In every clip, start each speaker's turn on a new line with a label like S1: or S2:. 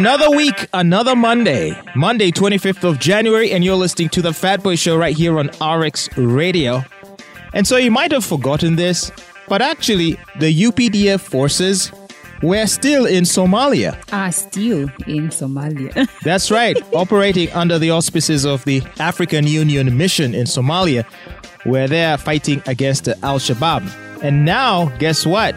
S1: Another week, another Monday. Monday, 25th of January, and you're listening to the Fat Boy Show right here on RX Radio. And so you might have forgotten this, but actually, the UPDF forces were still in Somalia.
S2: Are still in Somalia.
S1: That's right, operating under the auspices of the African Union mission in Somalia, where they're fighting against Al Shabaab. And now, guess what?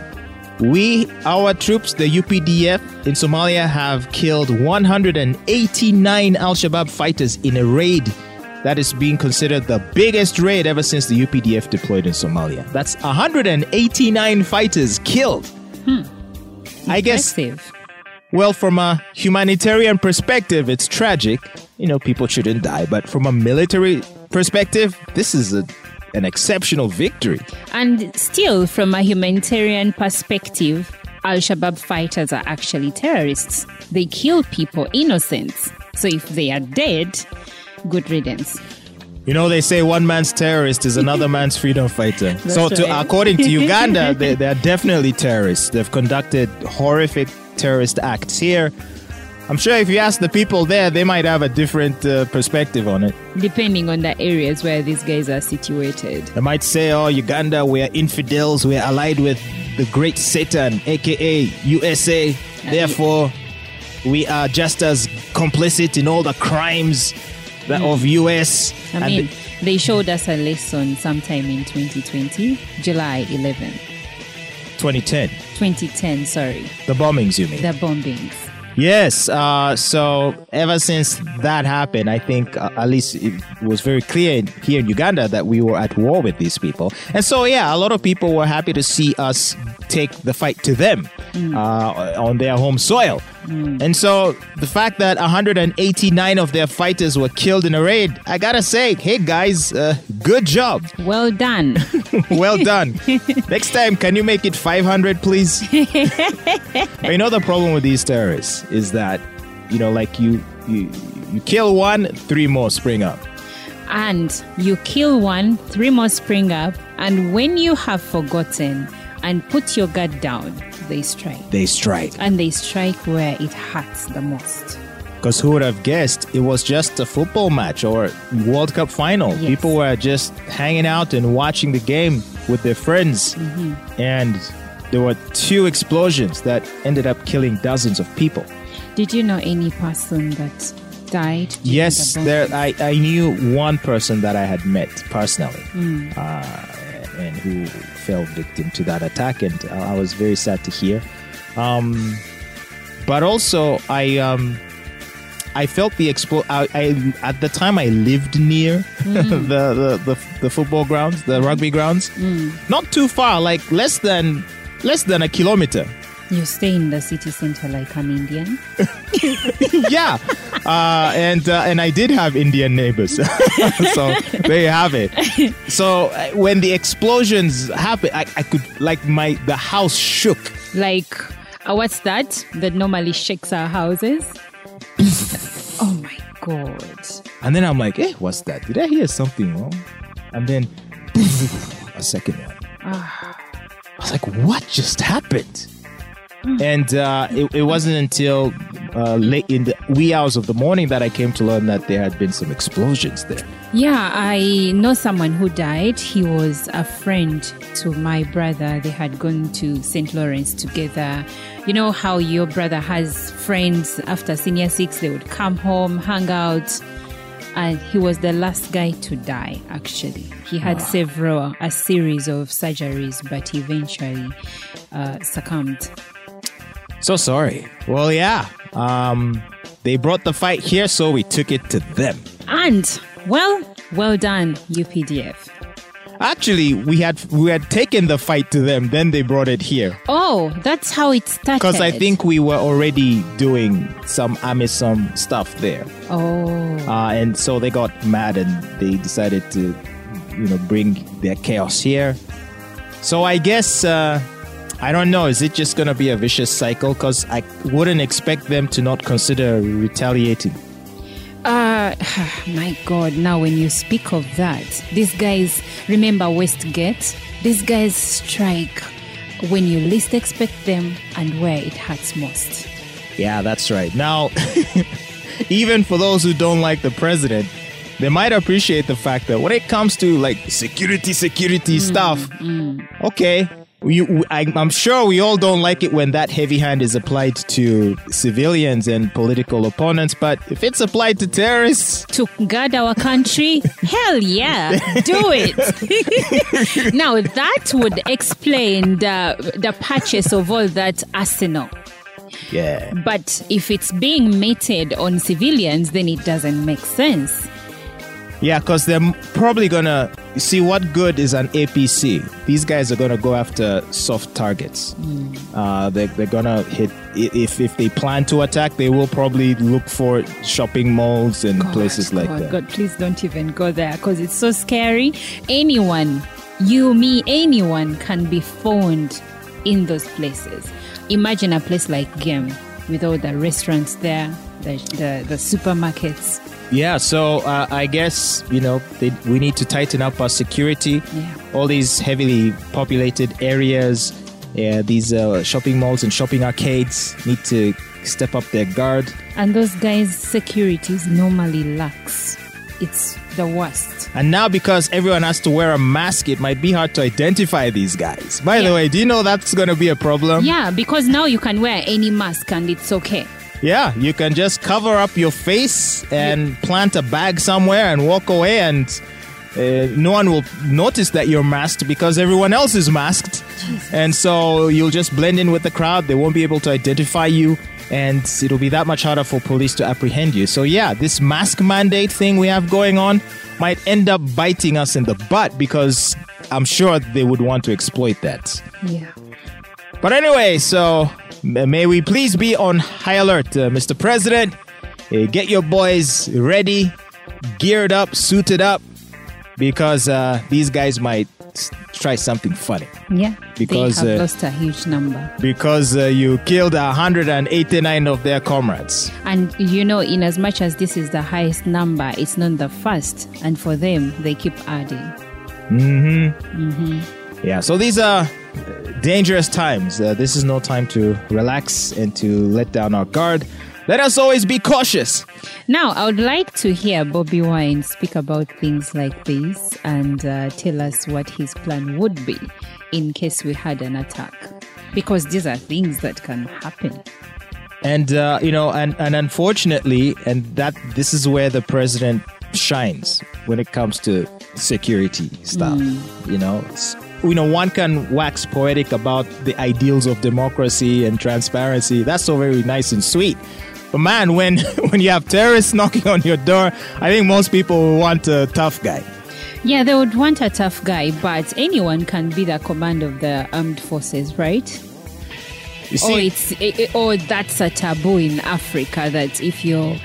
S1: We, our troops, the UPDF in Somalia, have killed 189 Al Shabaab fighters in a raid that is being considered the biggest raid ever since the UPDF deployed in Somalia. That's 189 fighters killed. Hmm. I guess, well, from a humanitarian perspective, it's tragic. You know, people shouldn't die, but from a military perspective, this is a, an exceptional victory.
S2: And still, from a humanitarian perspective, Al Shabaab fighters are actually terrorists. They kill people, innocents. So if they are dead, good riddance.
S1: You know, they say one man's terrorist is another man's freedom fighter. so, to,
S2: right.
S1: according to Uganda, they, they are definitely terrorists. They've conducted horrific terrorist acts here. I'm sure if you ask the people there, they might have a different uh, perspective on it.
S2: Depending on the areas where these guys are situated.
S1: They might say, oh, Uganda, we're infidels, we're allied with the great Satan, aka USA. Therefore, we are just as complicit in all the crimes that of US.
S2: I
S1: And
S2: mean,
S1: the-
S2: they showed us a lesson sometime in 2020, July 11,
S1: 2010,
S2: 2010, sorry,
S1: the bombings, you mean?
S2: the bombings.
S1: Yes. Uh, so ever since that happened, I think uh, at least it was very clear here in Uganda that we were at war with these people. And so, yeah, a lot of people were happy to see us take the fight to them uh, on their home soil. And so the fact that 189 of their fighters were killed in a raid, I gotta say, hey guys, uh, good job.
S2: Well done.
S1: Well done. Next time, can you make it 500, please? You know the problem with these terrorists is that, you know, like you you you kill one, three more spring up.
S2: and you kill one, three more spring up, and when you have forgotten and put your guard down, they strike.
S1: They strike.
S2: And they strike where it hurts the most.
S1: Because who would have guessed it was just a football match or World Cup final?
S2: Yes.
S1: People were just hanging out and watching the game with their friends, and there were two explosions that ended up killing dozens of people.
S2: Did you know any person that died?
S1: Yes,
S2: the
S1: there. I, I knew one person that I had met personally, uh, and who fell victim to that attack, and I was very sad to hear. Um, but also, I um, I felt the expo. I, I at the time I lived near the, the, the the football grounds, the rugby grounds, not too far, like less than less than a kilometer.
S2: You stay in the city center like an Indian.
S1: yeah, uh, and uh, and I did have Indian neighbors, so there you have it. So uh, when the explosions happened, I, I could like my the house shook.
S2: Like, uh, what's that that normally shakes our houses? oh my god.
S1: And then I'm like, eh, what's that? Did I hear something wrong? And then a second one. I was like, what just happened? And uh, it, it wasn't until uh, late in the wee hours of the morning that I came to learn that there had been some explosions there.
S2: Yeah, I know someone who died. He was a friend to my brother. They had gone to St. Lawrence together. You know how your brother has friends after senior six, they would come home, hang out. And he was the last guy to die, actually. He had several, a series of surgeries, but he eventually uh, succumbed.
S1: So sorry. Well, yeah. Um, they brought the fight here, so we took it to them.
S2: And, well, well done, UPDF.
S1: Actually, we had we had taken the fight to them, then they brought it here.
S2: Oh, that's how it started.
S1: Because I think we were already doing some Amisom stuff there.
S2: Oh.
S1: Uh, and so they got mad and they decided to, you know, bring their chaos here. So I guess, uh, I don't know, is it just going to be a vicious cycle? Because I wouldn't expect them to not consider retaliating.
S2: Uh, my God, now when you speak of that, these guys, remember Westgate? These guys strike when you least expect them and where it hurts most.
S1: Yeah, that's right. Now, even for those who don't like the president, they might appreciate the fact that when it comes to like security, security stuff, okay, we, I, I'm sure we all don't like it when that heavy hand is applied to civilians and political opponents, but if it's applied to terrorists,
S2: to guard our country? Hell yeah, do it. now that would explain the the purchase of all that arsenal.
S1: yeah.
S2: But if it's being meted on civilians, then it doesn't make sense.
S1: Yeah, because they're probably gonna see what good is an APC. These guys are gonna go after soft targets. Uh, they, they're gonna hit if if they plan to attack, they will probably look for shopping malls and places like
S2: God,
S1: that.
S2: God, please don't even go there because it's so scary. Anyone, you, me, anyone can be found in those places. Imagine a place like Gem with all the restaurants there, the, the, the supermarkets.
S1: Yeah, so uh, I guess you know they, we need to tighten up our security.
S2: Yeah.
S1: All these heavily populated areas, yeah, these uh, shopping malls and shopping arcades need to step up their guard.
S2: And those guys' security is normally lax. It's the worst.
S1: And now, because everyone has to wear a mask, it might be hard to identify these guys. By the way, do you know that's going to be a problem?
S2: Yeah, because now you can wear any mask and it's okay.
S1: Yeah, you can just cover up your face and plant a bag somewhere and walk away, and uh, no one will notice that you're masked because everyone else is masked. And so you'll just blend in with the crowd. They won't be able to identify you, and it'll be that much harder for police to apprehend you. So, yeah, this mask mandate thing we have going on might end up biting us in the butt because I'm sure they would want to exploit that.
S2: Yeah.
S1: But anyway, so may we please be on high alert, uh, Mr. President. Uh, get your boys ready, geared up, suited up, because uh, these guys might try something funny.
S2: Yeah.
S1: Because,
S2: they have
S1: uh,
S2: lost a huge number.
S1: Because uh, you killed 189 of their comrades.
S2: And you know, in as much as this is the highest number, it's not the first. And for them, they keep adding. Mhm. Mhm.
S1: Yeah, so these are dangerous times. Uh, this is no time to relax and to let down our guard. Let us always be cautious.
S2: Now, I would like to hear Bobby Wine speak about things like this and uh, tell us what his plan would be in case we had an attack. Because these are things that can happen.
S1: and uh, you know and, and unfortunately and that this is where the president shines when it comes to security stuff you know you know one can wax poetic about the ideals of democracy and transparency. That's so very nice and sweet. But man when when you have terrorists knocking on your door i think most people want a tough guy.
S2: Yeah, they would want a tough guy, but anyone can be the command of the armed forces, right?
S1: you
S2: or
S1: see oh,
S2: it's it, it- or that's a taboo in Africa that if you're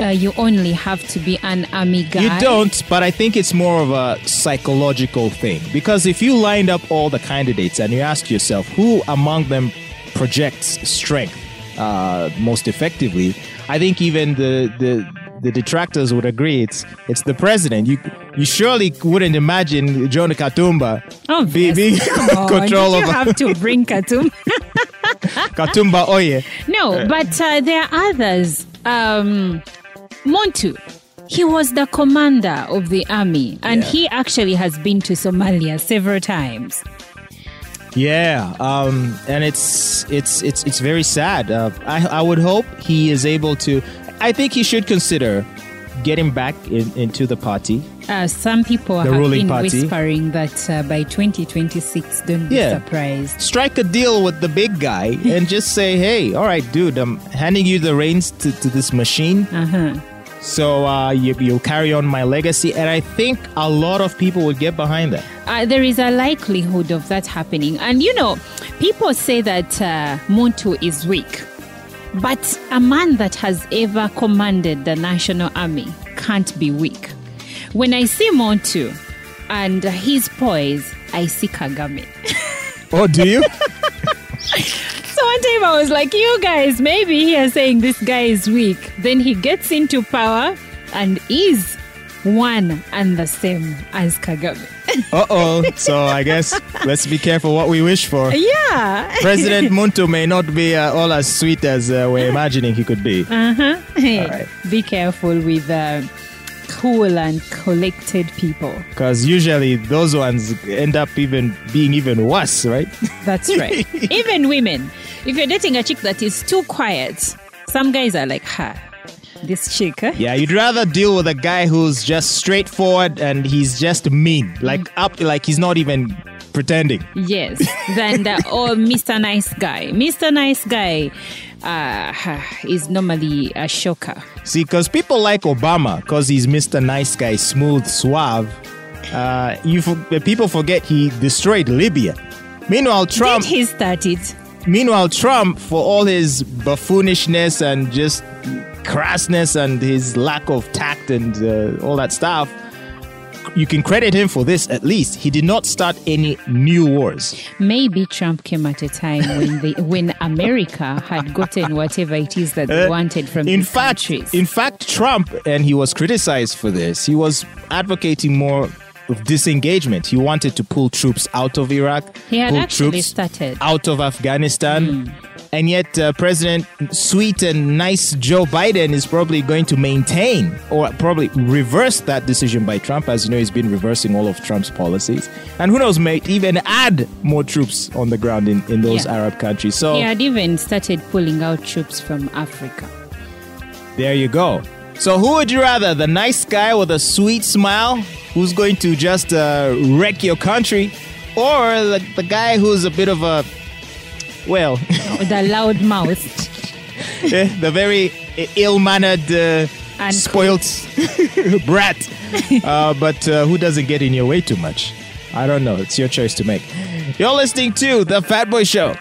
S2: uh, you only have to be an army guy.
S1: You don't, but I think it's more of a psychological thing. Because if you lined up all the candidates and you ask yourself who among them projects strength uh, most effectively, I think even the, the the detractors would agree it's it's the president. You you surely wouldn't imagine John Katumba be,
S2: Obvious.
S1: being control of
S2: you have to bring Katum?
S1: Katumba Oye.
S2: no, but uh, there are others. Um, Muntu. He was the commander of the army, and
S1: Yeah.
S2: he actually has been to Somalia several times.
S1: Yeah, um, and it's it's it's it's very sad. Uh, I I would hope he is able to. I think he should consider getting back in, into the party.
S2: Uh, some people
S1: The
S2: have
S1: ruling
S2: been
S1: party.
S2: whispering that uh, by 2026, don't be
S1: Yeah.
S2: surprised.
S1: Strike a deal with the big guy and just say, "Hey, all right, dude, I'm handing you the reins to, to this machine,
S2: Uh-huh.
S1: So uh, you, you'll carry on my legacy." And I think a lot of people will get behind that.
S2: Uh, there is a likelihood of that happening. And you know, people say that uh, Muntu is weak. But a man that has ever commanded the national army can't be weak. When I see Muntu and his poise, I see Kagame.
S1: Oh, do you?
S2: Time I was like, you guys, maybe he is saying this guy is weak. Then he gets into power and is one and the same as Kagame.
S1: Uh oh. So I guess let's be careful what we wish for.
S2: yeah.
S1: President Muntu may not be uh, all as sweet as uh, we're imagining he could be.
S2: Uh-huh. Hey,
S1: right.
S2: Be careful with uh, cool and collected people.
S1: Because usually those ones end up even being even worse, right?
S2: That's right. Even women. If you're dating a chick that is too quiet, some guys are like, ha, this chick, eh?
S1: Yeah, you'd rather deal with a guy who's just straightforward and he's just mean, like up, like he's not even pretending.
S2: Yes, than the oh, Mr. Nice Guy. Mr. Nice Guy uh, is normally a shocker.
S1: See, because people like Obama, because he's Mr. Nice Guy, smooth, suave. Uh, you for, people forget he destroyed Libya. Meanwhile, Trump.
S2: Did he start it?
S1: Meanwhile, Trump, for all his buffoonishness and just crassness and his lack of tact and uh, all that stuff, you can credit him for this at least. He did not start any new wars.
S2: Maybe Trump came at a time when the when America had gotten whatever it is that they
S1: Uh,
S2: wanted from
S1: in fact,
S2: countries.
S1: in fact, Trump, and he was criticized for this. He was advocating more of disengagement. He wanted to pull troops out of Iraq,
S2: he had
S1: pull troops
S2: started.
S1: out of Afghanistan. And yet, uh, President sweet and nice Joe Biden is probably going to maintain or probably reverse that decision by Trump. As you know, he's been reversing all of Trump's policies. And who knows, may even add more troops on the ground in, in those
S2: Yeah.
S1: Arab countries. So
S2: He had even started pulling out troops from Africa.
S1: there you go. So, who would you rather? The nice guy with a sweet smile who's going to just uh, wreck your country, or the, the guy who's a bit of a, well,
S2: the loud mouth.
S1: eh, the very ill mannered, uh,
S2: And-
S1: spoilt brat, uh, but uh, who doesn't get in your way too much? I don't know. It's your choice to make. You're listening to The Fat Boy Show.